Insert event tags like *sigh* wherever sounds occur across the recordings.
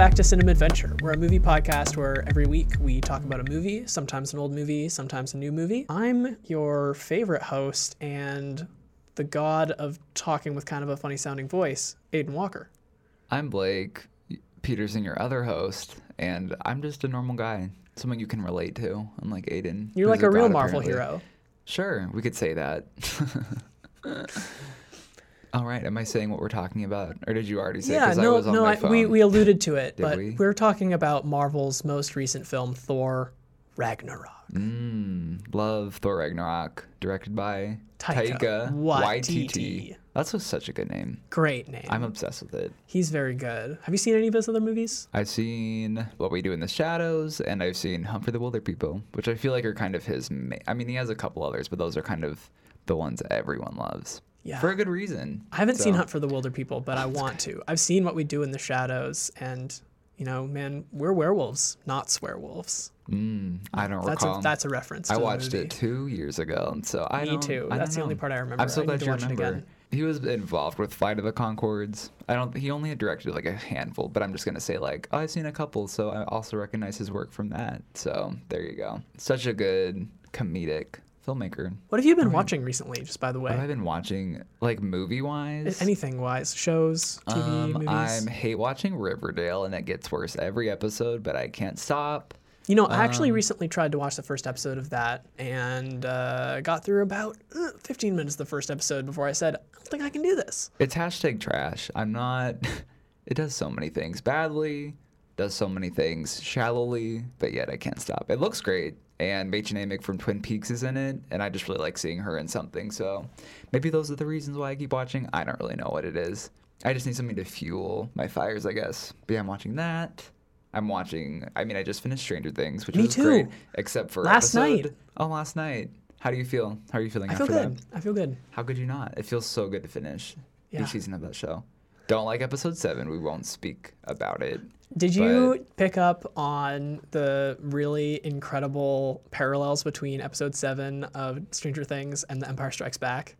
Back to Cinema Adventure. We're a movie podcast where every week we talk about a movie, sometimes an old movie, sometimes a new movie. I'm your favorite host and the god of talking with kind of a funny sounding voice, Aiden Walker. I'm Blake. Peters, Peterson, your other host, and I'm just a normal guy, someone you can relate to, unlike Aiden. You're like a real god, Marvel apparently. hero. Sure, we could say that. *laughs* All right, am I saying what we're talking about, or did you already say? Yeah, no, was on no, I, we, we alluded to it, *laughs* but we? we're talking about Marvel's most recent film, Thor Ragnarok. Mm, love Thor Ragnarok, directed by Taika Taika Waititi. Waititi. That's such a good name. Great name. I'm obsessed with it. He's very good. Have you seen any of his other movies? I've seen What We Do in the Shadows, and I've seen Hunt for the Wilderpeople, which I feel like are kind of his. Ma- I mean, he has a couple others, but those are kind of the ones everyone loves. Yeah. For a good reason. I haven't seen Hunt for the Wilderpeople, but I want to. I've seen What We Do in the Shadows, and you know, man, we're werewolves, not swearwolves. Mm, I don't That's recall. a that's a reference. To I watched it two years ago, and so I Me too. I That's the only know. part I remember. I'm so I glad you remember. again. He was involved with Flight of the Conchords. I don't. He only directed like a handful, but I'm just gonna say like oh, I've seen a couple, so I also recognize his work from that. So there you go. Such a good comedic filmmaker. What have you been watching recently? Just by the What have I way, been watching, like movie wise? anything wise, shows, TV, Um, movies. I'm hate watching Riverdale, and it gets worse every episode, but I can't stop. You know, I actually Um, recently tried to watch the first episode of that and uh, got through about uh, 15 minutes of the first episode before I said, I don't think I can do this. It's hashtag trash. I'm not. *laughs* It does so many things badly, does so many things shallowly, but yet I can't stop. It looks great, and Mädchen Amick from Twin Peaks is in it, and I just really like seeing her in something. So maybe those are the reasons why I keep watching. I don't really know what it is. I just need something to fuel my fires, I guess. But yeah, I'm watching that. I'm watching. I mean, I just finished Stranger Things, which Me was too. great, except for Last episode- night. Oh, last night. How do you feel? How are you feeling after that? I after feel good. that? I feel good. How could you not? It feels so good to finish Yeah. each season of that show. Don't like episode seven. We won't speak about it. Did you pick up on the really incredible parallels between episode seven of Stranger Things and The Empire Strikes Back?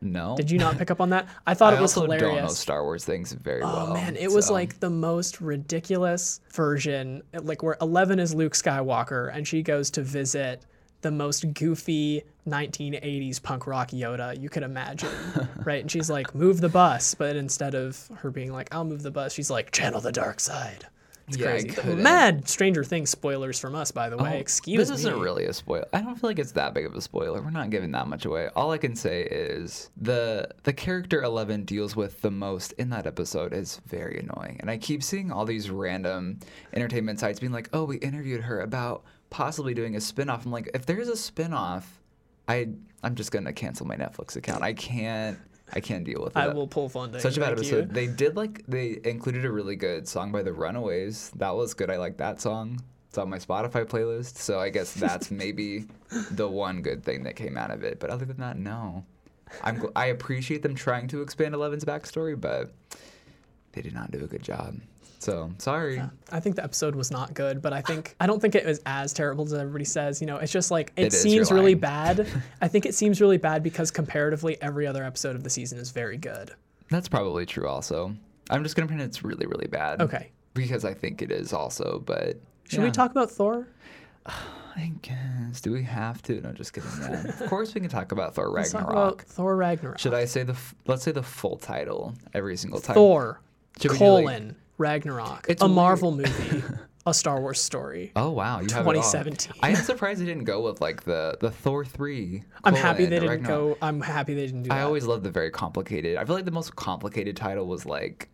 No. Did you not pick up on that? I thought I it was also don't know. Star Wars things very oh, well. Oh man, it was like the most ridiculous version, like where Eleven is Luke Skywalker and she goes to visit the most goofy 1980s punk rock Yoda you could imagine, *laughs* right? And she's like, "Move the bus," but instead of her being like, "I'll move the bus," she's like, "Channel the dark side." It's Yeah, crazy. Mad Stranger Things spoilers from us, by the way. Oh, Excuse this me. This isn't really a spoiler. I don't feel like it's that big of a spoiler. We're not giving that much away. All I can say is the the character Eleven deals with the most in that episode is very annoying. And I keep seeing all these random entertainment sites being like, "Oh, we interviewed her about possibly doing a spin-off." I'm like, if there's a spin-off, I I'm just gonna cancel my Netflix account. I can't I can't deal with it. I will pull funding. Such a bad thank you. episode. They did like they included a really good song by the Runaways. That was good. I like that song. It's on my Spotify playlist. So I guess that's *laughs* maybe the one good thing that came out of it. But other than that, no. I'm gl- I appreciate them trying to expand Eleven's backstory, but they did not do a good job. So sorry. I think the episode was not good, but I think I don't think it was as terrible as everybody says. You know, it's just like it, It seems really bad. *laughs* I think it seems really bad because comparatively, every other episode of the season is very good. That's probably true. Also, I'm just gonna pretend it's really really bad. Okay, Because I think it is also, but should we talk about Thor? *sighs* I guess. Do we have to? No, just kidding. Yeah. *laughs* of course, we can talk about Thor Let's talk Ragnarok. about Thor Ragnarok. Should I say the f- let's say the full title every single time? Thor Should do, like- colon Ragnarok, It's a weird. Marvel movie, *laughs* a Star Wars story. Oh wow, you have it all. 2017. I am surprised they didn't go with like the the Thor three. I'm happy they didn't Ragnarok. go. I'm happy they didn't do that. I always love the very complicated. I feel like the most complicated title was like,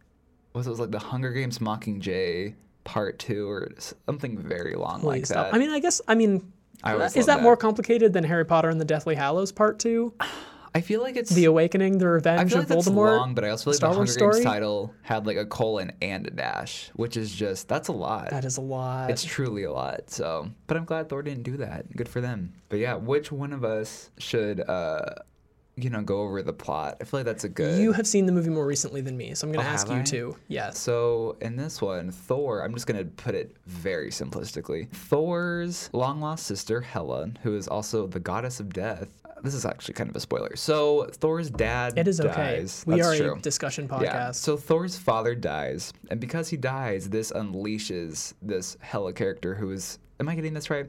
was it was like the Hunger Games Mockingjay Part Two or something very long like stop. that. I mean, I guess. I mean, I is love that, more complicated than Harry Potter and the Deathly Hallows Part Two, *sighs* I feel like it's The Awakening, the I Revenge feel of like that's Voldemort? long, but I also feel like Star the Hunger Wars Games story? title had like a colon and a dash, which is just that's a lot. That is a lot. It's truly a lot. So, but I'm glad Thor didn't do that. Good for them. But yeah, which one of us should, uh, you know, go over the plot? I feel like that's a good. You have seen the movie more recently than me, so I'm going Oh, to ask have you I? too. Yes. So in this one, Thor, I'm just gonna put it very simplistically. Thor's long lost sister, Hela, who is also the goddess of death, this is actually kind of a spoiler. So Thor's dad It is okay. dies. We That's are true. a discussion podcast. Yeah. So Thor's father dies, and because he dies, this unleashes this Hela character who is am I getting this right?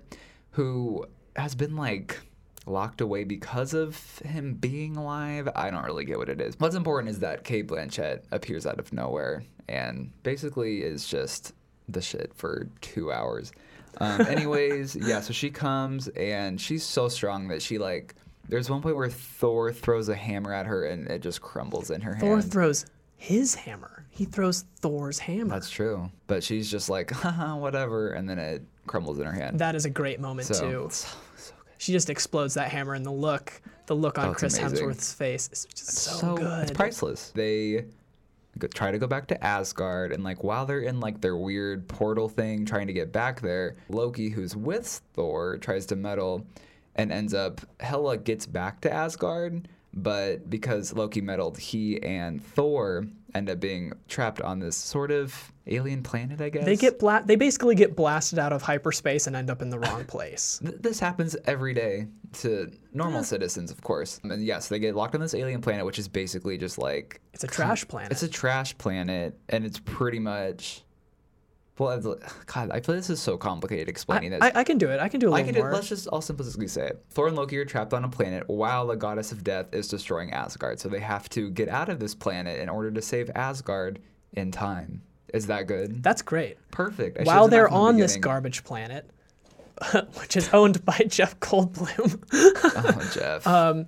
Who has been like locked away because of him being alive. I don't really get what it is. What's important is that Cate Blanchett appears out of nowhere and basically is just the shit for two hours. Um, *laughs* anyways, yeah, so she comes and she's so strong that she like there's one point where Thor throws a hammer at her and it just crumbles in her Thor hand. Thor throws his hammer. He throws Thor's hammer. That's true. But she's just like, *laughs* haha, whatever, and then it crumbles in her hand. that is a great moment so, too. so, so good. She just explodes that hammer, and the look, the look on Oh, Chris amazing. Hemsworth's face is just so, so good. it's priceless. They go, try to go back to Asgard, and like while they're in like their weird portal thing, trying to get back there, Loki, who's with Thor, tries to meddle, and ends up Hela gets back to Asgard, but because Loki meddled, he and Thor end up being trapped on this sort of alien planet, I guess. They get bla- They basically get blasted out of hyperspace and end up in the wrong *laughs* place. Th- This happens every day to normal citizens, of course. And yes, they get locked on this alien planet, which is basically just like It's a trash planet. It's a trash planet, and it's pretty much. Well, *sighs* God, I feel this is so complicated explaining this. I, I can do it. I can do a I little can do, more. let's just, I'll simplistically say it. Thor and Loki are trapped on a planet while the goddess of death is destroying Asgard. So they have to get out of this planet in order to save Asgard in time. Is that good? That's great. Perfect. I While they're from the on this garbage planet, *laughs* which is owned by *laughs* Jeff Goldblum, Oh, Jeff. *laughs* Um,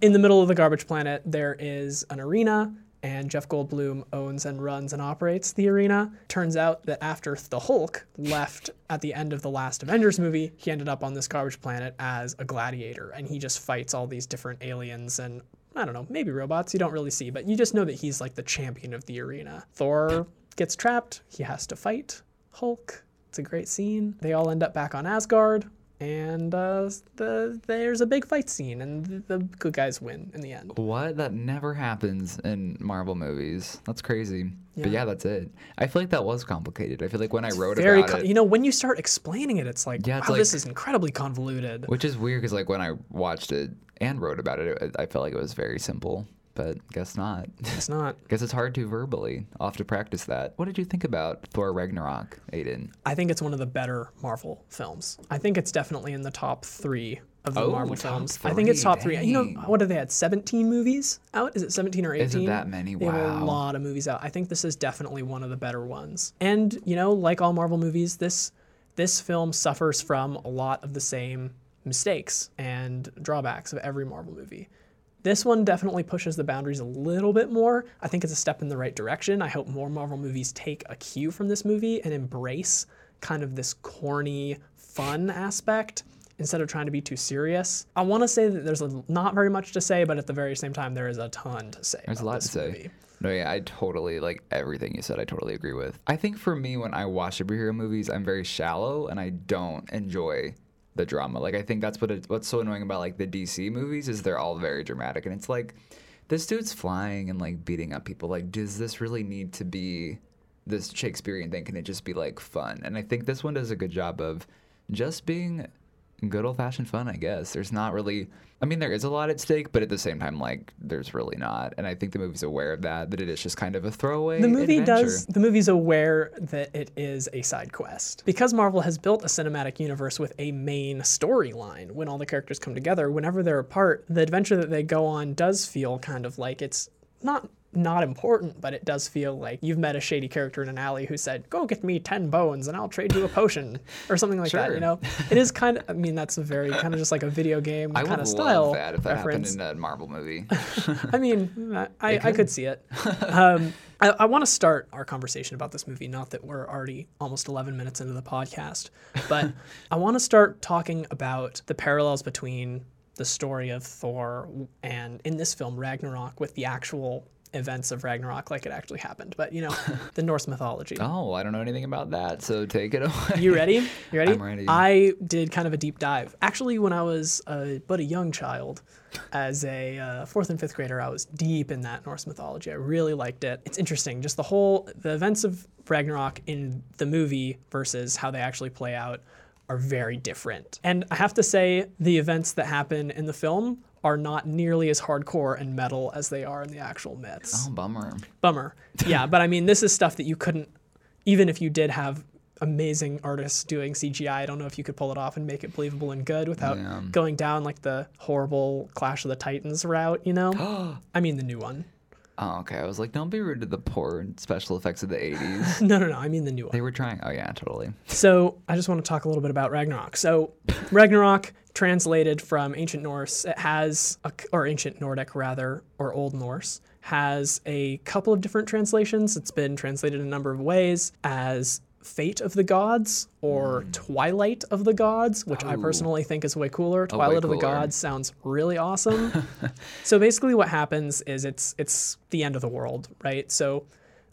in the middle of the garbage planet, there is an arena, and Jeff Goldblum owns and runs and operates the arena. Turns out that after the Hulk left at the end of the last Avengers movie, he ended up on this garbage planet as a gladiator, and he just fights all these different aliens and I don't know, maybe robots. You don't really see, but you just know that he's like the champion of the arena. Thor gets trapped. He has to fight Hulk. It's a great scene. They all end up back on Asgard, and uh, the there's a big fight scene, and the, the good guys win in the end. What? That never happens in Marvel movies. That's crazy. But Yeah. yeah, that's it. I feel like that was complicated. I feel like when I wrote Very, about it, you know, when you start explaining it, it's like, Yeah, it's wow, this is incredibly convoluted. which is weird because like when I watched it and wrote about it, it, I felt like it was very simple. But guess not. It's *laughs* not. guess it's hard to verbally. I'll have to practice that. What did you think about Thor Ragnarok, Aiden? I think it's one of the better Marvel films. I think it's definitely in the top three of the Oh, Marvel films. I think it's three, top three. You know, what have they had? 17 movies out? Is it 17 or 18? Is it that many? They have a lot of movies out. I think this is definitely one of the better ones. And, you know, like all Marvel movies, this this film suffers from a lot of the same mistakes and drawbacks of every Marvel movie. This one definitely pushes the boundaries a little bit more. I think it's a step in the right direction. I hope more Marvel movies take a cue from this movie and embrace kind of this corny, fun aspect instead of trying to be too serious. I want to say that there's a, not very much to say, but at the very same time, there is a ton to say. There's a lot to say. movie. No, yeah, I totally like everything you said. I totally agree with. I think for me, when I watch superhero movies, I'm very shallow and I don't enjoy the drama. Like I think that's what it, what's so annoying about like the DC movies is they're all very dramatic and it's like this dude's flying and like beating up people. Like, does this really need to be this Shakespearean thing? Can it just be like fun? And I think this one does a good job of just being good old fashioned fun, I guess. There's not really I mean there is a lot at stake, but at the same time like there's really not. And I think the movie's aware of that, that it is just kind of a throwaway. The movie adventure. does. The movie's aware that it is a side quest because Marvel has built a cinematic universe with a main storyline. When all the characters come together, whenever they're apart, the adventure that they go on does feel kind of like it's not not important, but it does feel like you've met a shady character in an alley who said, "Go get me ten bones, and I'll trade you a potion," *laughs* or something like that. You know, it is kind of. I mean, that's a very kind of just like a video game *laughs* I kind of style love that if that reference. happened in a Marvel movie. *laughs* I mean, I, I, I could see it. Um, I, I want to start our conversation about this movie, not that we're already almost 11 minutes into the podcast, but I want to start talking about the parallels between the story of Thor and, in this film, Ragnarok, with the actual events of Ragnarok like it actually happened. But, you know, *laughs* the Norse mythology. oh, I don't know anything about that, so take it away. You ready? You ready? *laughs* I'm ready. I did kind of a deep dive. Actually, when I was uh, but a young child, as a uh, fourth and fifth grader, I was deep in that Norse mythology. I really liked it. It's interesting, just the whole the events of Ragnarok in the movie versus how they actually play out are very different. And I have to say, the events that happen in the film are not nearly as hardcore and metal as they are in the actual myths. Oh, bummer. Bummer. Yeah, but I mean, this is stuff that you couldn't, even if you did have amazing artists doing CGI, I don't know if you could pull it off and make it believable and good without Yeah. going down like the horrible Clash of the Titans route, you know? *gasps* I mean, the new one. Oh, okay. I was like, don't be rude to the poor special effects of the 80s. *laughs* No, no, no. I mean, the new one. they were trying. Oh, yeah, totally. So I just want to talk a little bit about Ragnarok. So Ragnarok, translated from ancient Norse, it has, a, or ancient Nordic rather, or Old Norse, has a couple of different translations. It's been translated a number of ways as Fate of the Gods or Twilight of the Gods, which I. Personally think is way cooler. Twilight of the. Gods sounds really awesome. *laughs* so basically what happens is it's it's the end of the world, right? So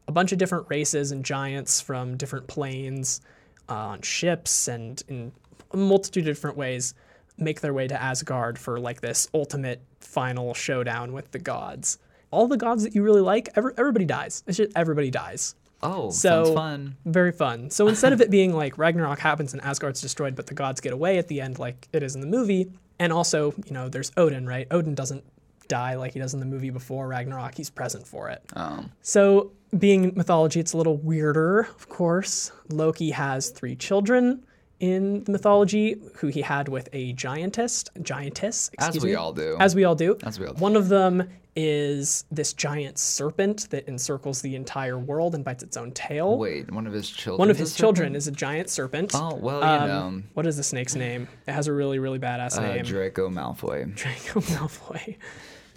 a bunch of different races and giants from different planes uh, on ships and in a multitude of different ways make their way to Asgard for like this ultimate final showdown with the gods. All the gods that you really like, every, everybody dies. It's just everybody dies. Oh, So- sounds fun. Very fun. So instead of it being like Ragnarok happens and Asgard's destroyed, but the gods get away at the end, like it is in the movie, and also, you know, there's Odin, right? Odin doesn't die like he does in the movie before Ragnarok. He's present for it. Um, So, being mythology, it's a little weirder, of course. Loki has three children in the mythology who he had with a giantess, giantess, as we me. all do. As we all do. As we all do. One of them is this giant serpent that encircles the entire world and bites its own tail. Wait, one of his children. One of is a his children is a giant serpent. Oh, well, you Um, know. What is the snake's name? It has a really, really badass Uh, name. Draco Malfoy. *laughs* Draco Malfoy.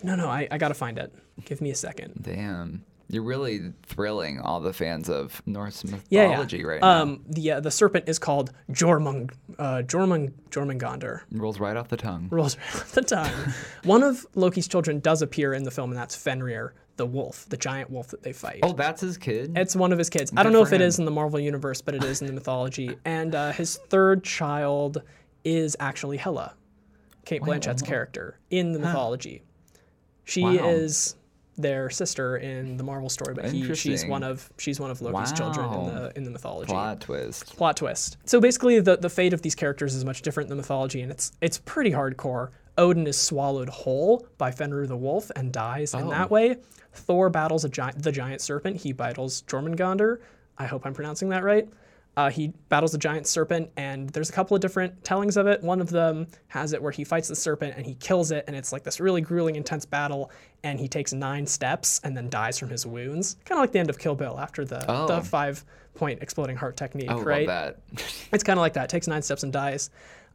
No, no, I, I gotta find it. Give me a second. Damn. You're really thrilling all the fans of Norse mythology yeah. right now. Um, the uh, the serpent is called Jormung, uh, Jormung, Jormungandr. Rolls right off the tongue. Rolls right off the tongue. *laughs* One of Loki's children does appear in the film, and that's Fenrir, the wolf, the giant wolf that they fight. Oh, that's his kid? It's one of his kids. I don't know if it him. is in the Marvel universe, but it is in the mythology. And uh, his third child is actually Hela, Cate Blanchett's character in the mythology. She Wow. is their sister in the Marvel story, but he, she's one of she's one of Loki's children in the in the mythology Plot twist. plot twist. So basically, the the fate of these characters is much different than mythology, and it's it's pretty hardcore. Odin is swallowed whole by Fenrir the wolf and dies in Oh. that way. Thor battles a giant, the giant serpent. He battles Jormungandr. I hope I'm pronouncing that right. Uh, he battles a giant serpent, and there's a couple of different tellings of it. One of them has it where he fights the serpent and he kills it, and it's like this really grueling, intense battle. And he takes nine steps and then dies from his wounds, kind of like the end of Kill Bill after the Oh. the five point exploding heart technique, Oh, right? love that. It's kind of like that. Takes nine steps and dies,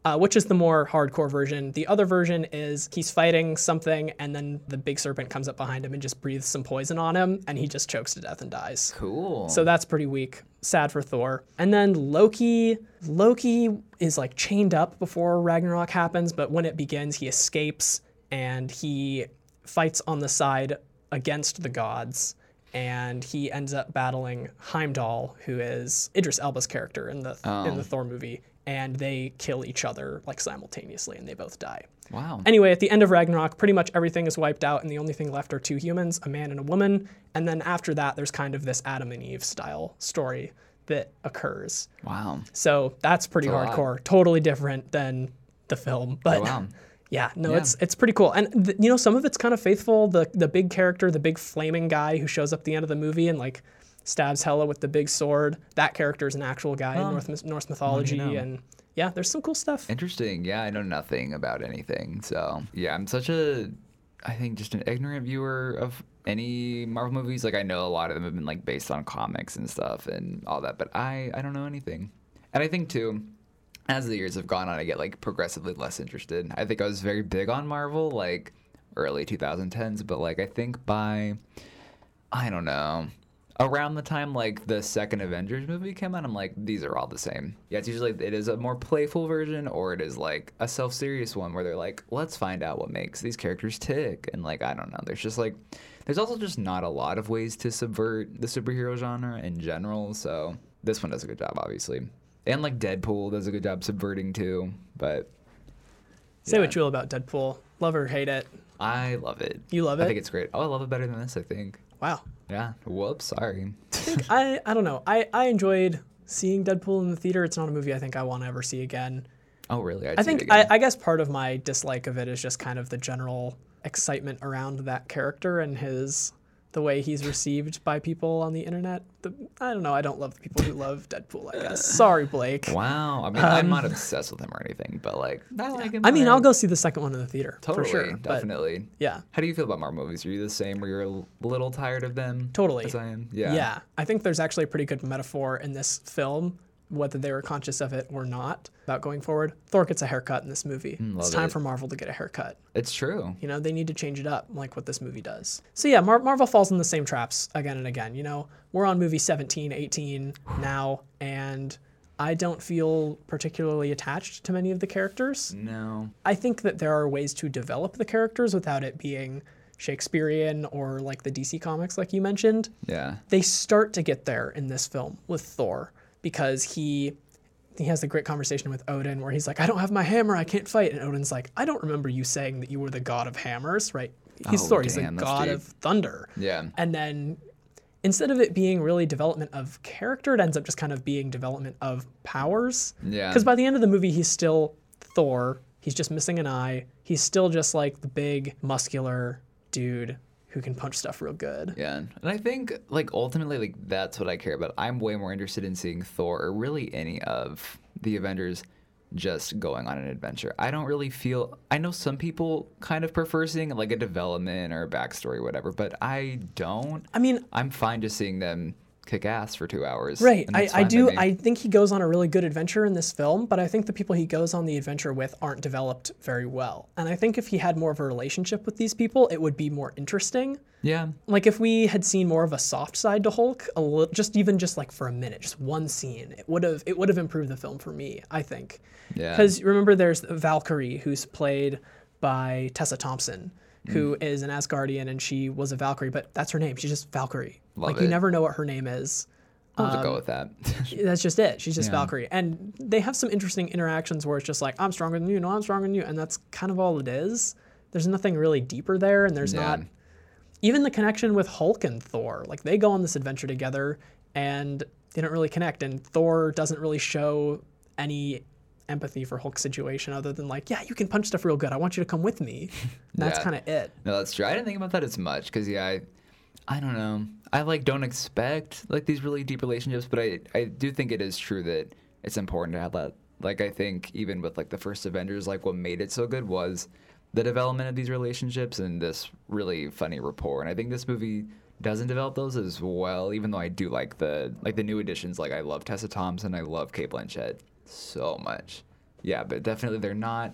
uh, which is the more hardcore version. The other version is he's fighting something, and then the big serpent comes up behind him and just breathes some poison on him, and he just chokes to death and dies. cool. So that's pretty weak. Sad for Thor. And then Loki. Loki is like chained up before Ragnarok happens, but when it begins, he escapes and he fights on the side against the gods. And he ends up battling Heimdall, who is Idris Elba's character in the in the Thor movie, and they kill each other like simultaneously, and they both die. wow. Anyway, at the end of Ragnarok, pretty much everything is wiped out, and the only thing left are two humans, a man and a woman. And then after that, there's kind of this Adam and Eve style story that occurs. wow. So that's pretty That's hardcore, totally different than the film. *laughs* But Oh, wow. yeah, no, Yeah. it's it's pretty cool. And th- you know, some of it's kind of faithful. The the big character, the big flaming guy who shows up at the end of the movie and like stabs Hela with the big sword. That character is an actual guy in North Norse mythology, know. and yeah, there's some cool stuff. Interesting. Yeah, I know nothing about anything. So, yeah, I'm such a, I think, just an ignorant viewer of any Marvel movies. Like, I know a lot of them have been like based on comics and stuff and all that, but I, I don't know anything. And I think too, as the years have gone on, I get like progressively less interested. I think I was very big on Marvel, like early 2010s, but like I think by, I don't know, around the time like the second Avengers movie came out, I'm like, these are all the same. Yeah, it's usually it is a more playful version, or it is like a self-serious one where they're like, let's find out what makes these characters tick, and like I don't know, there's just like, there's also just not a lot of ways to subvert the superhero genre in general. So this one does a good job, obviously, and like Deadpool does a good job subverting too. But Say what you will about Deadpool. Love or hate it. I love it. You love it? I think it's great. Oh, I love it better than this. I think. Wow. Yeah. Whoops. Sorry. I I don't know. I I enjoyed seeing Deadpool in the theater. It's not a movie I think I want to ever see again. Oh, really? I'd I think I. I guess part of my dislike of it is just kind of the general excitement around that character and his the way he's received by people on the internet. The, I don't know. I don't love the people who love Deadpool. I guess. *sighs* Sorry, Blake. wow. I mean, I'm not obsessed with him or anything, but like, I like him. Um, I mean, I'll go see the second one in the theater Totally, for sure. But definitely. yeah, How do you feel about Marvel movies? Are you the same where you're a l- little tired of them? Totally. As I am? yeah, Yeah. I think there's actually a pretty good metaphor in this film, whether they were conscious of it or not, about going forward. Thor gets a haircut in this movie. it's Mm, time it. for Marvel to get a haircut. It's true. You know, they need to change it up like what this movie does. So yeah, Mar- Marvel falls in the same traps again and again. You know, we're on movie 17, 18 *sighs* now, and I don't feel particularly attached to many of the characters. No. I think that there are ways to develop the characters without it being Shakespearean or like the DC comics, like you mentioned. Yeah. They start to get there in this film with Thor because he he has a great conversation with Odin where he's like, I don't have my hammer, I can't fight. And Odin's like, I don't remember you saying that you were the god of hammers, right? He's Oh, Thor, he's the god deep. of thunder. Yeah. And then instead of it being really development of character, it ends up just kind of being development of powers. Yeah. Because by the end of the movie, he's still Thor. He's just missing an eye. He's still just like the big, muscular dude who can punch stuff real good. Yeah. And I think like ultimately like that's what I care about. I'm way more interested in seeing Thor or really any of the Avengers just going on an adventure. I don't really feel I know some people kind of prefer seeing like a development or a backstory, whatever, but I don't. I mean, I'm fine just seeing them kick ass for two hours. Right. I, I do. I think he goes on a really good adventure in this film, but I think the people he goes on the adventure with aren't developed very well. And I think if he had more of a relationship with these people, it would be more interesting. Yeah. Like if we had seen more of a soft side to Hulk, a li- just even just like for a minute, just one scene, it would have it would have improved the film for me. I think. Yeah. Because remember, there's Valkyrie, who's played by Tessa Thompson, who Mm. is an Asgardian, and she was a Valkyrie, but that's her name. She's just Valkyrie. Love like you never know what her name is. I'll um, go with that. *laughs* That's just it. She's just Yeah. Valkyrie. And they have some interesting interactions where it's just like, I'm stronger than you, no, I'm stronger than you. And that's kind of all it is. There's nothing really deeper there. And there's Yeah. not even the connection with Hulk and Thor. Like they go on this adventure together and they don't really connect. And Thor doesn't really show any empathy for Hulk's situation other than like, yeah, you can punch stuff real good. I want you to come with me. *laughs* That's Yeah. kind of it. No, that's true. I didn't think about that as much because yeah, I, I don't know. I like don't expect like these really deep relationships, but I I do think it is true that it's important to have that. Like I think even with like the first Avengers, like what made it so good was the development of these relationships and this really funny rapport. And I think this movie doesn't develop those as well. Even though I do like the like the new additions. Like I love Tessa Thompson. I love Cate Blanchett so much. Yeah, but definitely they're not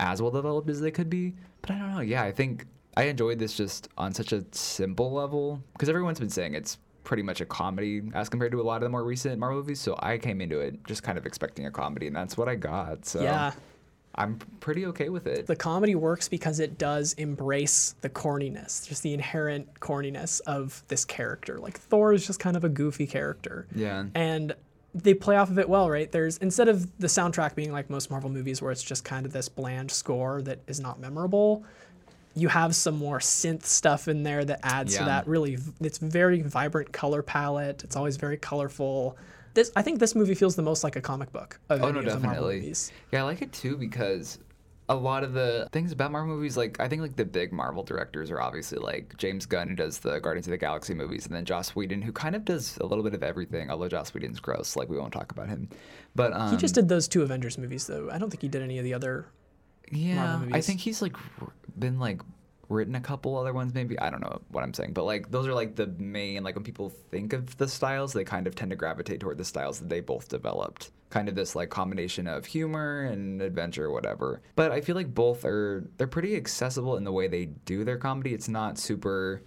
as well developed as they could be. But I don't know. Yeah, I think I enjoyed this just on such a simple level because everyone's been saying it's pretty much a comedy as compared to a lot of the more recent Marvel movies. So I came into it just kind of expecting a comedy, and that's what I got. So Yeah. I'm pretty okay with it. the comedy works because it does embrace the corniness, just the inherent corniness of this character. Like Thor is just kind of a goofy character. Yeah. And they play off of it well, right? There's instead of the soundtrack being like most Marvel movies where it's just kind of this bland score that is not memorable, you have some more synth stuff in there that adds to that really it's very vibrant color palette. It's always very colorful. This I think this movie feels the most like a comic book of Oh any no, of definitely. movies. Yeah, I like it too because a lot of the things about Marvel movies, like I think like the big Marvel directors are obviously like James Gunn who does the Guardians of the Galaxy movies, and then Joss Whedon who kind of does a little bit of everything. Although Joss Whedon's gross, like we won't talk about him. But um, He just did those two Avengers movies though. I don't think he did any of the other Yeah, I think he's like been like written a couple other ones maybe. I don't know what I'm saying, but like those are like the main like when people think of the styles, they kind of tend to gravitate toward the styles that they both developed. Kind of this like combination of humor and adventure, whatever. But I feel like both are they're pretty accessible in the way they do their comedy. It's not super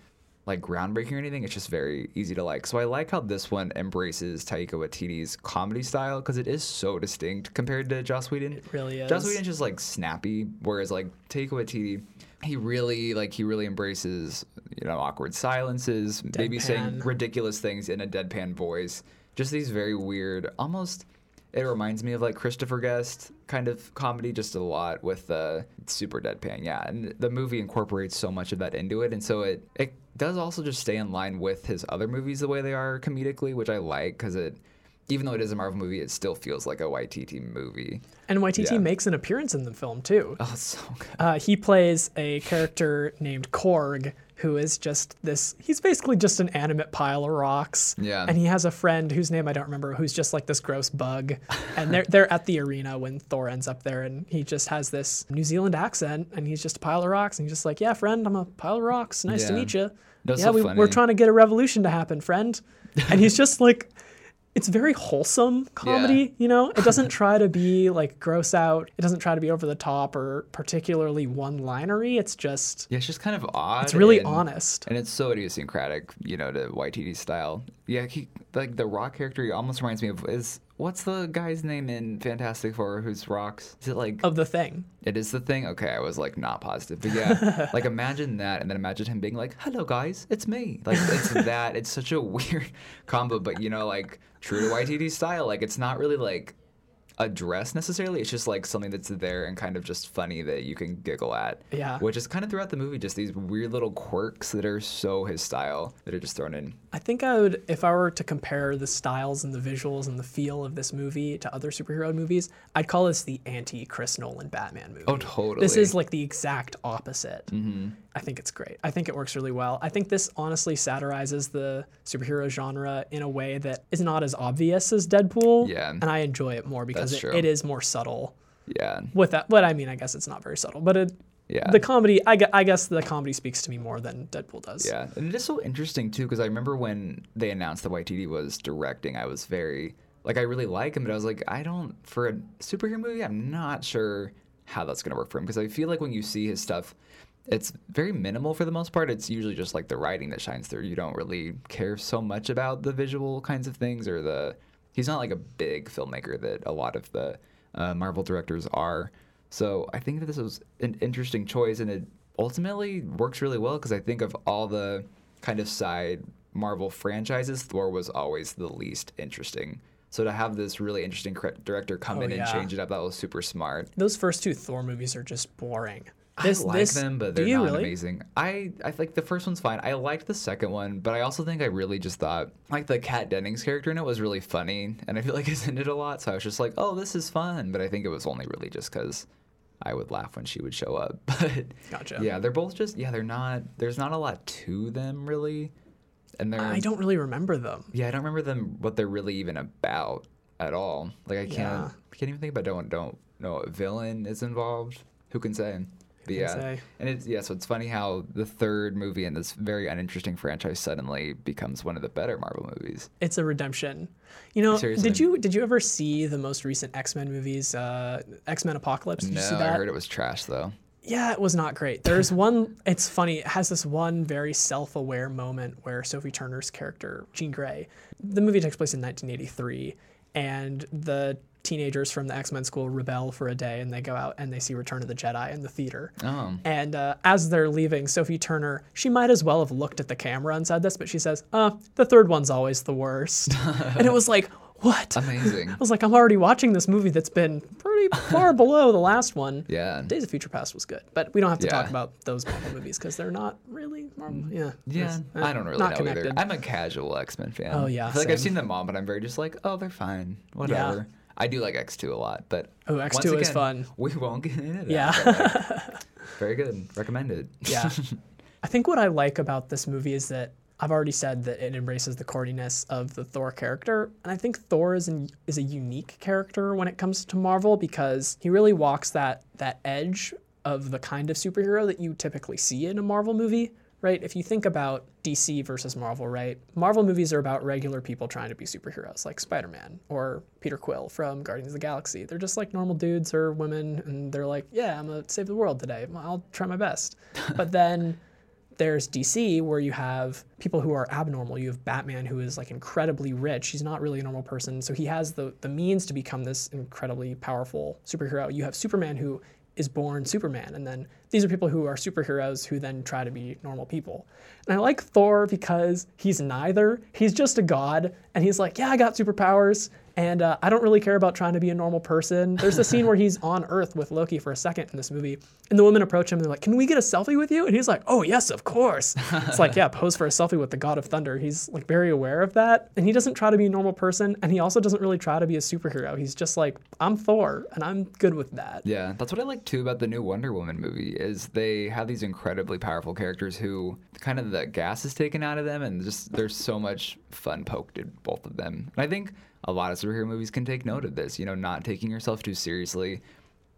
like groundbreaking or anything. It's just very easy to like. So I like how this one embraces Taika Waititi's comedy style because it is so distinct compared to Joss Whedon. It really Joss is. Whedon's just like snappy, whereas like Taika Waititi, he really like he really embraces you know awkward silences, maybe saying ridiculous things in a deadpan voice. Just these very weird, almost. It reminds me of like Christopher Guest kind of comedy, just a lot with the super deadpan. Yeah, and the movie incorporates so much of that into it, and so it it does also just stay in line with his other movies the way they are comedically, which I like because it even though it is a Marvel movie, it still feels like a YTT movie. And YTT Yeah. makes an appearance in the film too. Oh, so good. Uh, he plays a character named Korg, who is just this. He's basically just an animate pile of rocks. Yeah. And he has a friend whose name I don't remember, who's just like this gross bug. And they're they're at the arena when Thor ends up there, and he just has this New Zealand accent, and he's just a pile of rocks, and he's just like, "Yeah, friend, I'm a pile of rocks. Nice to meet you. That's yeah, so we, funny. we're trying to get a revolution to happen, friend." And he's just like. It's very wholesome comedy, you know? It doesn't *laughs* try to be like gross out. It doesn't try to be over the top or particularly one linery. It's just, Yeah, it's just kind of odd. it's really and- honest. And it's so idiosyncratic, you know, to YTD style. Yeah, he like the rock character he almost reminds me of is what's the guy's name in Fantastic Four who's rocks? Is it like Of the thing. it is the thing? Okay, I was like not positive. But yeah, *laughs* like imagine that and then imagine him being like, Hello guys, it's me. Like it's *laughs* that. It's such a weird *laughs* combo, but you know, like true to YTD style, like it's not really like addressed necessarily. It's just like something that's there and kind of just funny that you can giggle at. Yeah. Which is kind of throughout the movie, just these weird little quirks that are so his style that are just thrown in. I think I would, if I were to compare the styles and the visuals and the feel of this movie to other superhero movies, I'd call this the anti Chris Nolan Batman movie. Oh, totally. This is like the exact opposite. Mm-hmm. I think it's great. I think it works really well. I think this honestly satirizes the superhero genre in a way that is not as obvious as Deadpool. Yeah. And I enjoy it more because it, it is more subtle. Yeah. With that, but I mean, I guess it's not very subtle, but it, Yeah. the comedy, I, I guess the comedy speaks to me more than Deadpool does. Yeah, and it is so interesting too because I remember when they announced that YTD was directing, I was very like I really like him, but I was like I don't for a superhero movie, I'm not sure how that's gonna work for him because I feel like when you see his stuff, it's very minimal for the most part. It's usually just like the writing that shines through. You don't really care so much about the visual kinds of things or the. He's not like a big filmmaker that a lot of the uh, Marvel directors are. So I think that this was an interesting choice, and it ultimately works really well because I think of all the kind of side Marvel franchises, Thor was always the least interesting. So to have this really interesting director come Oh, in yeah. and change it up, that was super smart. Those first two Thor movies are just boring. I like them, but they're not really? amazing. I I think the first one's fine. I liked the second one, but I also think I really just thought like the Kat Dennings character in it was really funny, and I feel like it's in it *laughs* a lot. So I was just like, oh, this is fun. But I think it was only really just because I would laugh when she would show up. *laughs* But Gotcha. yeah, they're both just yeah, they're not. There's not a lot to them really, and they're I don't really remember them. yeah, I don't remember them what they're really even about at all. Like I can't Yeah. I can't even think about don't don't know what villain is involved. Who can say? Yeah, say? and it's yeah. So it's funny how the third movie in this very uninteresting franchise suddenly becomes one of the better Marvel movies. It's a redemption. You know, Seriously. did you did you ever see the most recent X Men movies? Uh, X Men Apocalypse. Did no, you see that? I heard it was trash though. Yeah, it was not great. There's *laughs* one. It's funny. It has this one very self-aware moment where Sophie Turner's character Jean Grey. The movie takes place in 1983, and the teenagers from the X-Men school rebel for a day, and they go out and they see Return of the Jedi in the theater. Oh, And uh, as they're leaving, Sophie Turner, she might as well have looked at the camera and said this, but she says, "Uh, the third one's always the worst." *laughs* and it was like, what? amazing. I was like, I'm already watching this movie that's been pretty far *laughs* below the last one. Yeah. Days of Future Past was good, but we don't have to talk about those Marvel movies because they're not really Marvel. Yeah. Yeah, eh, I don't really not know connected. either. I'm a casual X Men fan. Oh, yeah, I feel like I've seen them all, but I'm very just like, oh, they're fine, whatever. I do like X2 a lot, but Oh, X2 is again, fun. We won't get into that. Yeah. like, *laughs* very good. Recommended. yeah. *laughs* I think what I like about this movie is that I've already said that it embraces the corniness of the Thor character, and I think Thor is an, is a unique character when it comes to Marvel because he really walks that that edge of the kind of superhero that you typically see in a Marvel movie, right? If you think about DC versus Marvel, right? Marvel movies are about regular people trying to be superheroes, like Spider-Man or Peter Quill from Guardians of the Galaxy. They're just like normal dudes or women, and they're like, "Yeah, I'm gonna save the world today. I'll try my best." *laughs* But then there's DC where you have people who are abnormal. You have Batman who is like incredibly rich. He's not really a normal person, so he has the the means to become this incredibly powerful superhero. You have Superman who is born Superman, and then these are people who are superheroes who then try to be normal people. And I like Thor because he's neither. He's just a god, and he's like, yeah, I got superpowers, And uh, I don't really care about trying to be a normal person. There's a scene where he's on Earth with Loki for a second in this movie, and the women approach him and they're like, "Can we get a selfie with you?" And he's like, "Oh yes, of course." it's like, yeah, pose for a selfie with the God of Thunder. He's like very aware of that, and he doesn't try to be a normal person, and he also doesn't really try to be a superhero. He's just like, "I'm Thor, and I'm good with that." Yeah, that's what I like too about the new Wonder Woman movie is they have these incredibly powerful characters who kind of the gas is taken out of them and just there's so much fun poked at both of them. And I think a lot of superhero movies can take note of this, you know, not taking yourself too seriously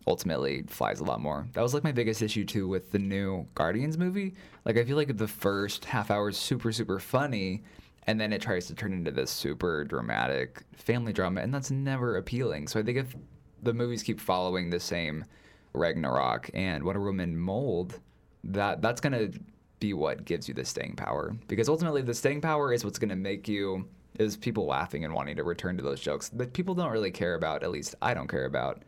ultimately flies a lot more. That was like my biggest issue too with the new Guardians movie. Like I feel like the first half hour is super super funny and then it tries to turn into this super dramatic family drama and that's never appealing. So I think if the movies keep following the same Ragnarok and Wonder Woman mold, that that's going to be what gives you the staying power because ultimately the staying power is what's going to make you is people laughing and wanting to return to those jokes that people don't really care about at least I don't care about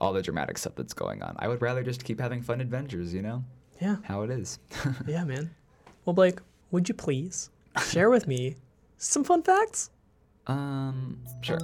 all the dramatic stuff that's going on. I would rather just keep having fun adventures, you know? Yeah. How it is. *laughs* yeah, man. Well, Blake, would you please share with me some fun facts? Um, sure.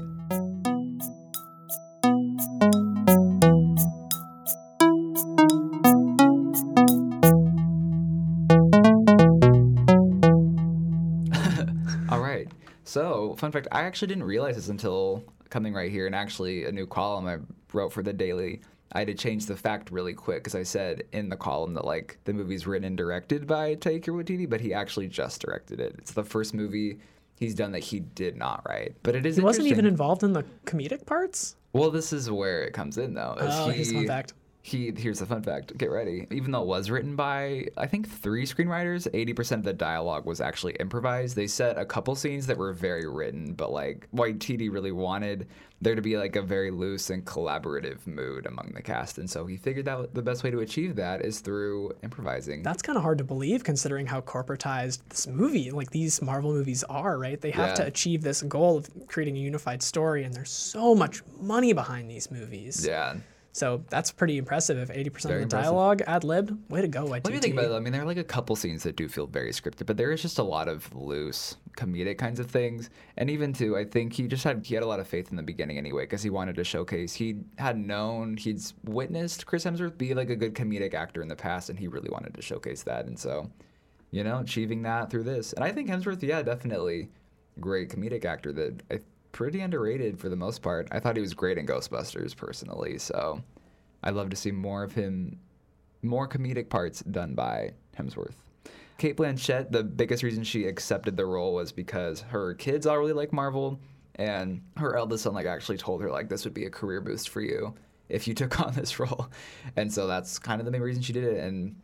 So, fun fact I actually didn't realize this until coming right here, and actually, a new column I wrote for the Daily. I had to change the fact really quick because I said in the column that like the movie's written and directed by Taika Waititi, but he actually just directed it. It's the first movie he's done that he did not write. But it is He wasn't even involved in the comedic parts? Well, this is where it comes in though. Oh, here's fun fact. He here's the fun fact. Get ready. Even though it was written by I think three screenwriters, eighty percent of the dialogue was actually improvised. They set a couple scenes that were very written, but like Waititi really wanted there to be like a very loose and collaborative mood among the cast, and so he figured that the best way to achieve that is through improvising. That's kind of hard to believe considering how corporatized this movie, like these Marvel movies are, right? They have to achieve this goal of creating a unified story, and there's so much money behind these movies. yeah. So that's pretty impressive. If 80% Very of the dialogue ad libbed, way to go, YTT. Let me think about it. I mean, there are like a couple scenes that do feel very scripted, but there is just a lot of loose comedic kinds of things. And even too, I think he just had he had a lot of faith in the beginning anyway, because he wanted to showcase he had known he'd witnessed Chris Hemsworth be like a good comedic actor in the past, and he really wanted to showcase that. And so, you know, achieving that through this, and I think Hemsworth, yeah, definitely great comedic actor that I pretty underrated for the most part. I thought he was great in Ghostbusters personally, so I'd love to see more of him more comedic parts done by Hemsworth. Cate Blanchett, the biggest reason she accepted the role was because her kids all really like Marvel, and her eldest son like actually told her like this would be a career boost for you if you took *laughs* on this role, and so that's kind of the main reason she did it. And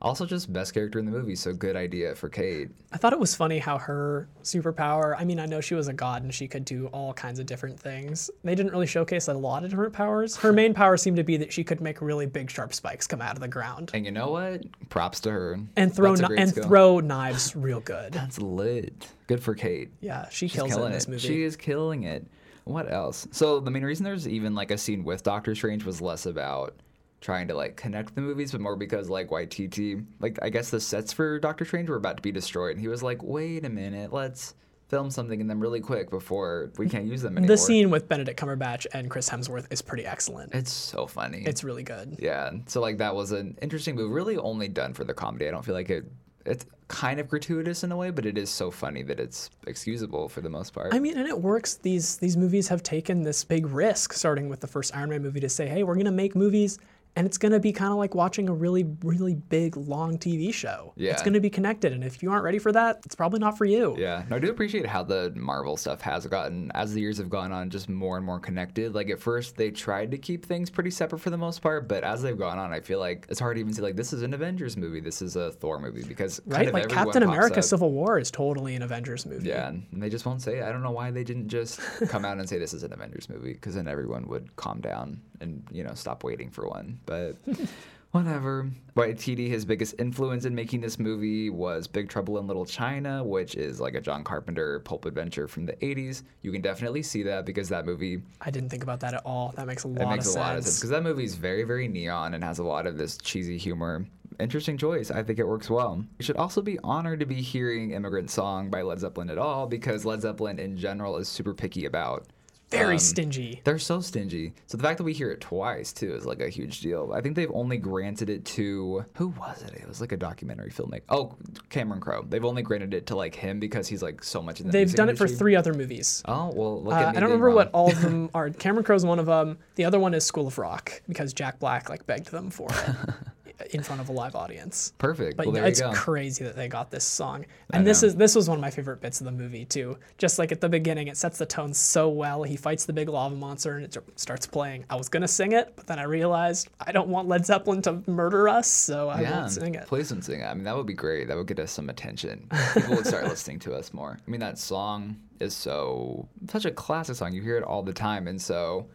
also just best character in the movie, so good idea for Cate. I thought it was funny how her superpower, I mean, I know she was a god and she could do all kinds of different things. They didn't really showcase a lot of different powers. Her main power seemed to be that she could make really big sharp spikes come out of the ground And you know what? Props to her. and throw That's a great and skill. throw knives real good. That's lit. Good for Cate. Yeah, she She's kills it in this movie. She is killing it. What else? So the main reason there's even like a scene with Doctor Strange was less about trying to like connect the movies, but more because like YTT, like I guess the sets for Doctor Strange were about to be destroyed, and he was like, "Wait a minute, let's film something in them really quick before we can't use them anymore." the scene with Benedict Cumberbatch and Chris Hemsworth is pretty excellent. It's so funny. It's really good. yeah. So like that was an interesting move, really only done for the comedy. I don't feel like it. It's kind of gratuitous in a way, but it is so funny that it's excusable for the most part. I mean, and it works. These these movies have taken this big risk, starting with the first Iron Man movie, to say, "Hey, we're gonna make movies, and it's gonna be kind of like watching a really, really big, long TV show. yeah It's gonna be connected, and if you aren't ready for that, it's probably not for you." Yeah, no, I do appreciate how the Marvel stuff has gotten, as the years have gone on, just more and more connected. Like at first, they tried to keep things pretty separate for the most part, but as they've gone on, I feel like it's hard to even see like this is an Avengers movie, this is a Thor movie because kind Right? Like Captain America: up. Civil War is totally an Avengers movie. Yeah, and they just won't say it. I don't know why they didn't just *laughs* come out and say this is an Avengers movie, because then everyone would calm down and you know stop waiting for one. But *laughs* whatever. YTD, his biggest influence in making this movie was Big Trouble in Little China, which is like a John Carpenter pulp adventure from the '80s. You can definitely see that because that movie I didn't think about that at all. That makes a lot it makes of a sense. lot of sense because that movie is very, very neon and has a lot of this cheesy humor. Interesting choice. I think it works well. We should also be honored to be hearing Immigrant Song by Led Zeppelin at all because Led Zeppelin in general is super picky about Very Um, stingy. They're so stingy. So the fact that we hear it twice too is like a huge deal. I think they've only granted it to who was it? It was like a documentary filmmaker. Oh, Cameron Crowe. They've only granted it to like him because he's like so much in the They've done it for three other movies. Oh well, look Uh, at me I don't remember wrong. what all of them *laughs* are. Cameron Crowe's one of them. The other one is School of Rock because Jack Black like begged them for it *laughs* in front of a live audience. Perfect. But well, there it's you go. crazy that they got this song. And this is this was one of my favorite bits of the movie too. Just like at the beginning, it sets the tone so well. He fights the big lava monster and it starts playing. I was gonna sing it, but then I realized I don't want Led Zeppelin to murder us, so I yeah, won't sing it. please don't sing it. I mean, that would be great. That would get us some attention. People would start *laughs* listening to us more. I mean, that song is so such a classic song. You hear it all the time, and so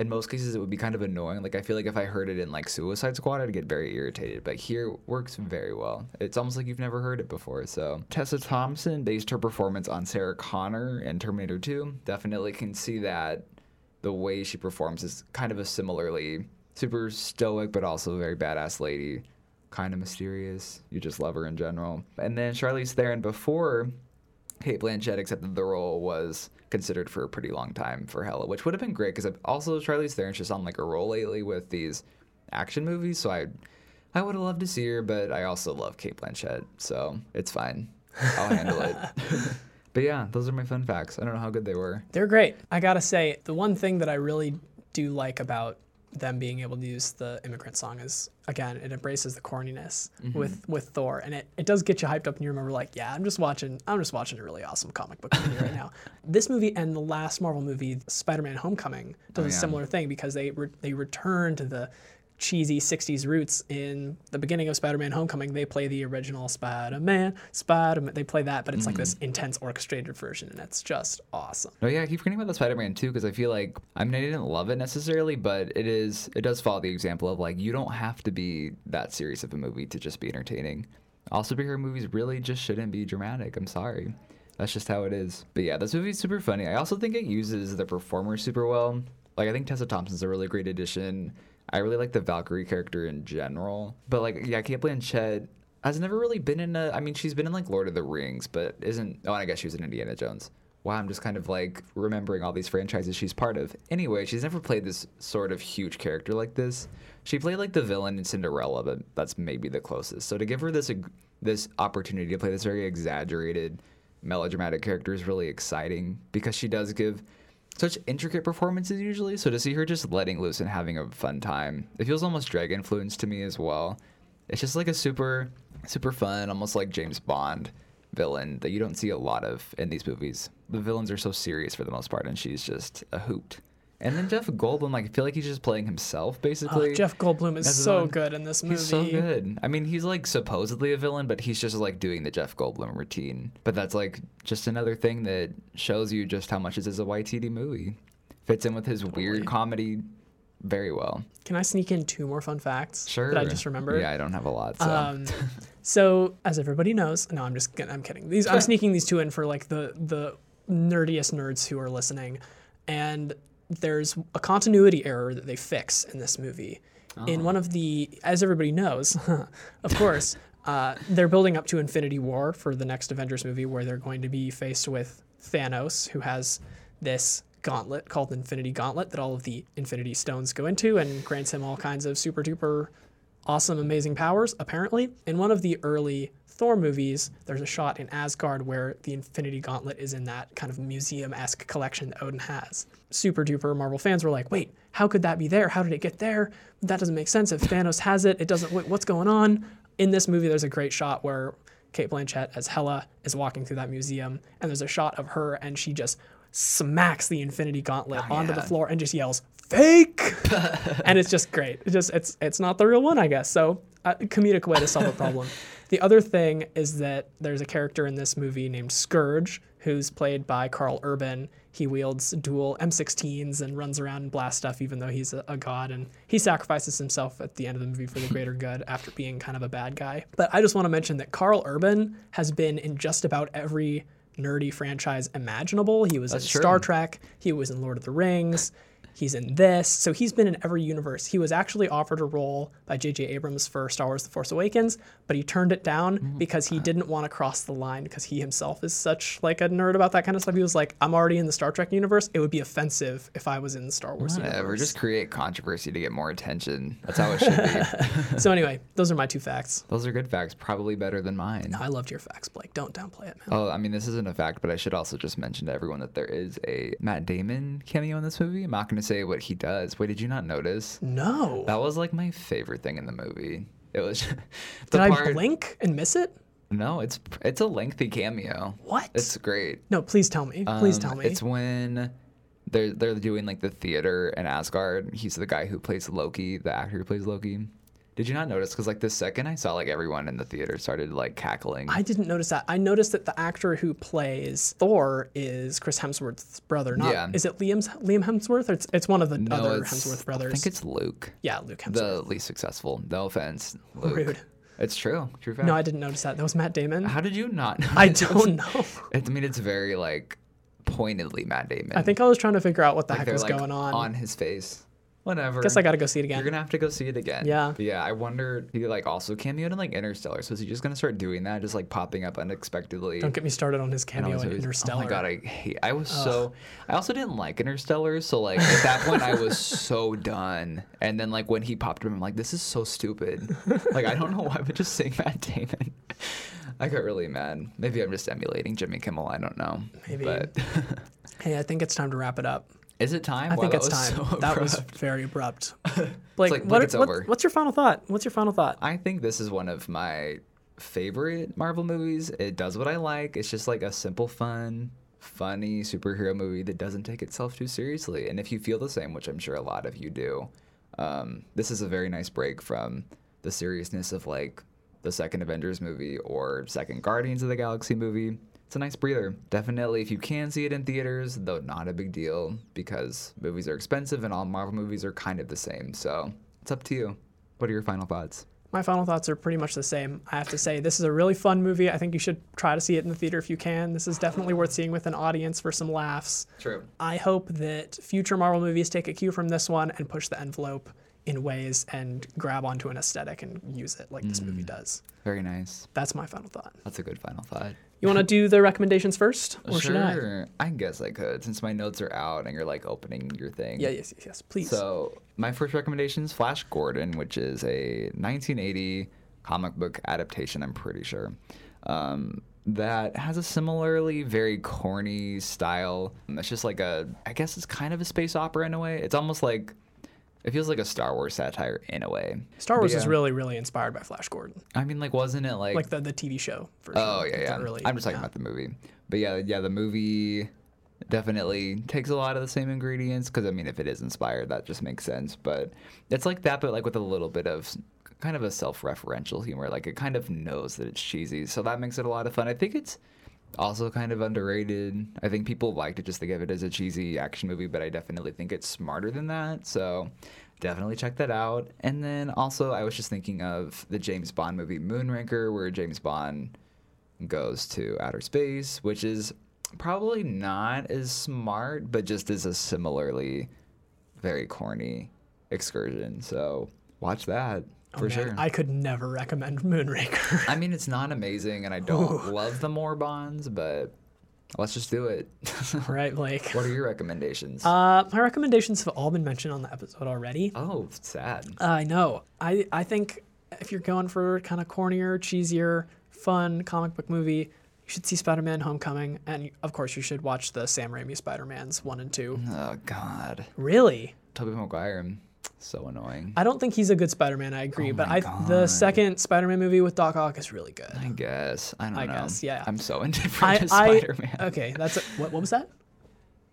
in most cases it would be kind of annoying. Like I feel like if I heard it in like Suicide Squad, I'd get very irritated. But here it works very well. It's almost like you've never heard it before. So Tessa Thompson based her performance on Sarah Connor in Terminator 2. Definitely can see that the way she performs is kind of a similarly super stoic but also very badass lady kind of mysterious you just love her in general and then charlize theron before cate blanchett accepted the role was considered for a pretty long time for hela which would have been great because also charlize theron's just on like a roll lately with these action movies so i i would have loved to see her but i also love cate blanchett so it's fine. I'll handle it. *laughs* *laughs* But yeah those are my fun facts. I don't know how good they were. They're great. I gotta say, the one thing that I really do like about them being able to use the immigrant song is again it embraces the corniness Mm-hmm. with with Thor and it, it does get you hyped up and you remember like yeah I'm just watching I'm just watching a really awesome comic book movie right now. *laughs* This movie and the last Marvel movie Spider-Man Homecoming does Oh, a similar thing because they re- they return to the cheesy 60s roots in the beginning of Spider-Man Homecoming they play the original Spider-Man Spider-Man they play that but it's like this Mm-hmm. intense orchestrated version and it's just awesome. Oh yeah, I keep forgetting about the Spider-Man too because I feel like I mean I didn't love it necessarily, but it is it does follow the example of like you don't have to be that serious of a movie to just be entertaining. All superhero movies really just shouldn't be dramatic. I'm sorry, that's just how it is. But yeah, this movie's super funny. I also think it uses the performers super well. Like I think Tessa Thompson's a really great addition. I really like the Valkyrie character in general, but like yeah, Cate Blanchett has never really been in a. I mean, she's been in like Lord of the Rings, but isn't. Oh, and I guess she was in Indiana Jones. Wow, I'm just kind of like remembering all these franchises she's part of. Anyway, she's never played this sort of huge character like this. She played like the villain in Cinderella, but that's maybe the closest. So to give her this this opportunity to play this very exaggerated, melodramatic character is really exciting because she does give such intricate performances usually. So to see her just letting loose and having a fun time, it feels almost drag influenced to me as well. It's just like a super, super fun, almost like James Bond villain that you don't see a lot of in these movies. The villains are so serious for the most part, and she's just a hoot. And then Jeff Goldblum, like I feel like he's just playing himself Oh, basically. Jeff Goldblum is so good in this movie. He's so good. I mean, he's like supposedly a villain, but he's just like doing the Jeff Goldblum routine. But that's like just another thing that shows you just how much this is a Waititi movie. Fits in with his weird comedy very well. Can I sneak in two more fun facts Sure. that I just remembered? Yeah, I don't have a lot. So. Um, *laughs* so as everybody knows, no, I'm just kidding, I'm kidding. These I'm sneaking these two in for like the the nerdiest nerds who are listening, and there's a continuity error that they fix in this movie. In one of the, as everybody knows, *laughs* of course, *laughs* uh, they're building up to Infinity War for the next Avengers movie, where they're going to be faced with Thanos, who has this gauntlet called Infinity Gauntlet that all of the Infinity Stones go into and grants him all kinds of super duper awesome, amazing powers, apparently. In one of the early Thor movies, there's a shot in Asgard where the Infinity Gauntlet is in that kind of museum esque collection that Odin has. Super duper Marvel fans were like, wait, how could that be there? How did it get there? That doesn't make sense. If Thanos has it, it doesn't, wait, what's going on? In this movie, there's a great shot where Cate Blanchett as Hela is walking through that museum, and there's a shot of her, and she just smacks the Infinity Gauntlet oh, onto the floor and just yells, "Fake!" *laughs* and it's just great. It's just it's it's not the real one, I guess. So a comedic way to solve a problem. *laughs* the other thing is that there's a character in this movie named Scourge, who's played by Karl Urban. He wields dual M16s and runs around and blasts stuff, even though he's a, a god. And he sacrifices himself at the end of the movie for the greater good after being kind of a bad guy. But I just want to mention that Karl Urban has been in just about every nerdy franchise imaginable. He was That's in true. Star Trek. He was in Lord of the Rings. He's in this. So he's been in every universe. He was actually offered a role by J.J. Abrams for Star Wars The Force Awakens, but he turned it down Mm-hmm. because he didn't want to cross the line because he himself is such like a nerd about that kind of stuff. He was like, I'm already in the Star Trek universe. It would be offensive if I was in the Star Wars Whatever, universe. just create controversy to get more attention. That's how it should be. *laughs* so anyway, those are my two facts. Those are good facts, probably better than mine. I loved your facts, Blake. Don't downplay it, man. Oh, I mean, this isn't a fact, but I should also just mention to everyone that there is a Matt Damon cameo in this movie. I'm not going to say what he does. Wait, did you not notice? No. That was like my favorite thing in the movie. It was *laughs* the Did I blink and miss it? No, it's it's a lengthy cameo. What? It's great. no, please tell me. Please Um, tell me. It's when they're they're doing like the theater in Asgard. He's the guy who plays Loki, the actor who plays Loki. Did you not notice? Because like the second I saw like everyone in the theater started like cackling. I didn't notice that. I noticed that the actor who plays Thor is Chris Hemsworth's brother. Not Yeah. is it Liam's Liam Hemsworth? Or it's it's one of the no, other Hemsworth brothers. I think it's Luke, yeah, Luke Hemsworth. the least successful. No offense, *laughs* Luke. Rude. It's true. True fact. no, I didn't notice that. That was Matt Damon. How did you not? *laughs* I don't know. *laughs* I mean, it's very like pointedly Matt Damon. I think I was trying to figure out what the like, heck was like, going on. on his face. Whatever. Guess I got to go see it again. You're gonna have to go see it again. Yeah. But yeah, I wonder he like also cameoed in like Interstellar. So is he just gonna start doing that, just like popping up unexpectedly? Don't get me started on his cameo in? Interstellar. Oh my god, I hate. I was so. I also didn't like Interstellar, so like at that point I was so done. And then like when he popped up, I'm like, this is so stupid. like I don't know why, but just saying Matt *laughs* Damon. I got really mad. Maybe I'm just emulating Jimmy Kimmel. I don't know. Maybe. But *laughs* hey, I think it's time to wrap it up. Is it time? I Wow, think it's time. so that was very abrupt. *laughs* Blake, like, what, it's what- over. what's your final thought? What's your final thought? I think this is one of my favorite Marvel movies. It does what I like. It's just like a simple, fun, funny superhero movie that doesn't take itself too seriously. And if you feel the same, which I'm sure a lot of you do, um, this is a very nice break from the seriousness of like the second Avengers movie or second Guardians of the Galaxy movie. It's a nice breather. Definitely, if you can see it in theaters, though not a big deal because movies are expensive and all Marvel movies are kind of the same. So it's up to you. What are your final thoughts? My final thoughts are pretty much the same. I have to say, this is a really fun movie. I think you should try to see it in the theater if you can. This is definitely worth seeing with an audience for some laughs. True. I hope that future Marvel movies take a cue from this one and push the envelope in ways and grab onto an aesthetic and use it like this movie mm. does. Very nice. That's my final thought. That's a good final thought. You want to do the recommendations first, or should I? sure. I guess I could, since my notes are out and you're like opening your thing. Yeah, yes, yes, yes. Please. So my first recommendation is Flash Gordon, which is a 1980 comic book adaptation. I'm pretty sure. Um, that has a similarly very corny style. It's just like a, I guess it's kind of a space opera in a way. It's almost like, it feels like a Star Wars satire in a way. Star Wars But is really, really inspired by Flash Gordon, I mean, like, wasn't it like, like the, the TV show version. Oh Like, yeah, yeah. Really, I'm just talking yeah. about the movie. But yeah, yeah, the movie definitely takes a lot of the same ingredients because I mean, if it is inspired, that just makes sense. But it's like that, but like with a little bit of kind of a self-referential humor. Like it kind of knows that it's cheesy, so that makes it a lot of fun. I think it's also kind of underrated. I think people like to just think of it as a cheesy action movie, but I definitely think it's smarter than that. So definitely check that out. And then also, I was just thinking of the James Bond movie Moonraker, where James Bond goes to outer space, which is probably not as smart, but just is a similarly very corny excursion. So watch that for man, sure. I could never recommend *laughs* Moonraker. I mean, it's not amazing, and I don't love the Moore bonds, but let's just do it. *laughs* right, Blake. what are your recommendations? Uh, my recommendations have all been mentioned on the episode already. oh, sad. I know. I I think if you're going for kind of cornier, cheesier, fun comic book movie, you should see Spider-Man: Homecoming, and of course you should watch the Sam Raimi Spider-Mans one and two. Oh God, Really, Tobey Maguire, so annoying. I don't think he's a good Spider-Man. I agree, Oh but I the second Spider-Man movie with Doc Ock is really good. I guess I don't know. I know. guess, yeah. I'm so *laughs* indifferent I, to Spider-Man. okay. That's a, what. What was that?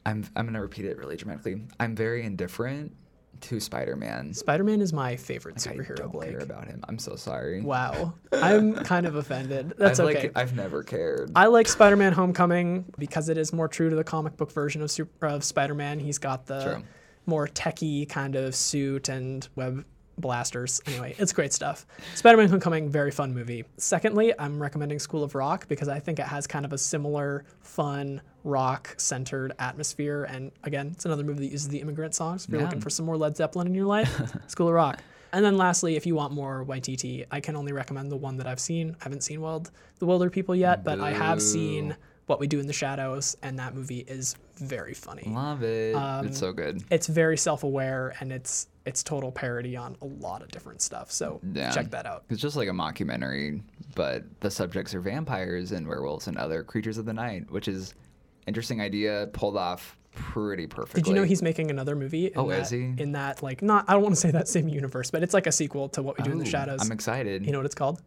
I'm I'm gonna repeat it really dramatically. I'm very indifferent to Spider-Man. Spider-Man is my favorite Like, I superhero. don't Blake. care about him. I'm so sorry. Wow, I'm *laughs* kind of offended. That's I've, okay. Like, I've never cared. I like Spider-Man: Homecoming because it is more true to the comic book version of super, of Spider-Man. He's got the True. More techie kind of suit and web blasters. Anyway, it's great stuff. Spider-Man: Homecoming, very fun movie. Secondly, I'm recommending School of Rock because I think it has kind of a similar fun rock-centered atmosphere. And again, it's another movie that uses the immigrant songs. If you're Yeah. looking for some more Led Zeppelin in your life, *laughs* School of Rock. And then lastly, if you want more Waititi, I can only recommend the one that I've seen. I haven't seen Wild the Wilderpeople yet, but I have seen What We Do in the Shadows, and that movie is very funny. Love it. Um, it's so good. It's very self-aware and it's it's total parody on a lot of different stuff. So Yeah. check that out. It's just like a mockumentary, but the subjects are vampires and werewolves and other creatures of the night, which is interesting idea pulled off pretty perfectly. Did you know he's making another movie? In Oh, that, is he? In that, like, not I don't want to say that same universe, but it's like a sequel to What We Do in the Oh, Shadows. I'm excited. you know what it's called?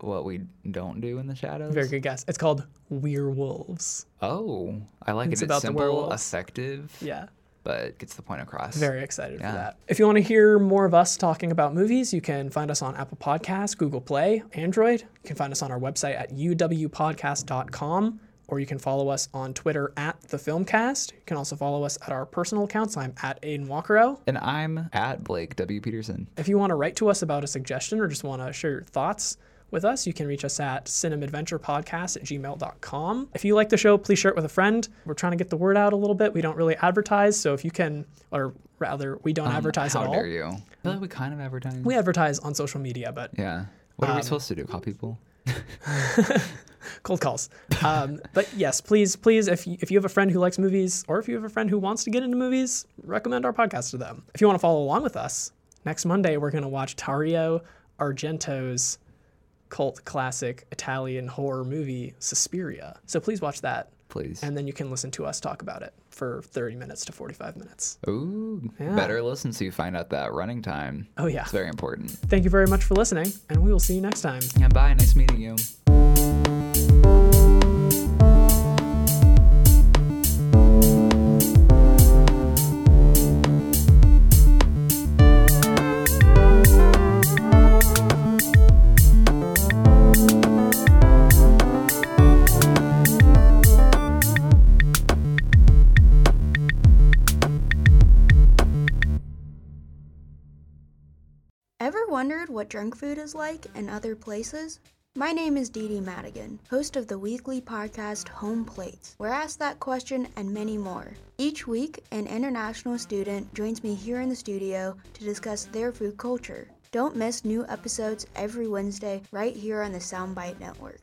What we don't do in the shadows? Very good guess. It's called We're Wolves. Oh, I like It's it. about It's simple, effective, Yeah. but gets the point across. Very excited Yeah. for that. If you want to hear more of us talking about movies, you can find us on Apple Podcasts, Google Play, Android. You can find us on our website at uwpodcast.com, or you can follow us on Twitter at the Filmcast. You can also follow us at our personal accounts. I'm at Aiden Walkero. And I'm at Blake W. Peterson. If you want to write to us about a suggestion or just want to share your thoughts with us, you can reach us at cinemadventurepodcast at gmail.com. If you like the show, please share it with a friend. We're trying to get the word out a little bit. We don't really advertise, so if you can, or rather, we don't advertise Um, How at all. How dare you? I feel like we kind of advertise. We advertise on social media, but yeah. What are we Um, supposed to do? Call people? *laughs* cold calls. Um, but yes, please, please, if you, if you have a friend who likes movies or if you have a friend who wants to get into movies, recommend our podcast to them. If you want to follow along with us, next Monday we're going to watch Dario Argento's cult classic Italian horror movie Suspiria. So please watch that, Please. and then you can listen to us talk about it for 30 minutes to 45 minutes. Ooh, Yeah. better listen so you find out that running time. Oh yeah. It's very important. Thank you very much for listening, and we will see you next time. Yeah, bye. Nice meeting you. What junk food is like in other places? My name is Dee Dee Madigan, host of the weekly podcast Home Plates, where I ask that question and many more. Each week, an international student joins me here in the studio to discuss their food culture. Don't miss new episodes every Wednesday right here on the Soundbite Network.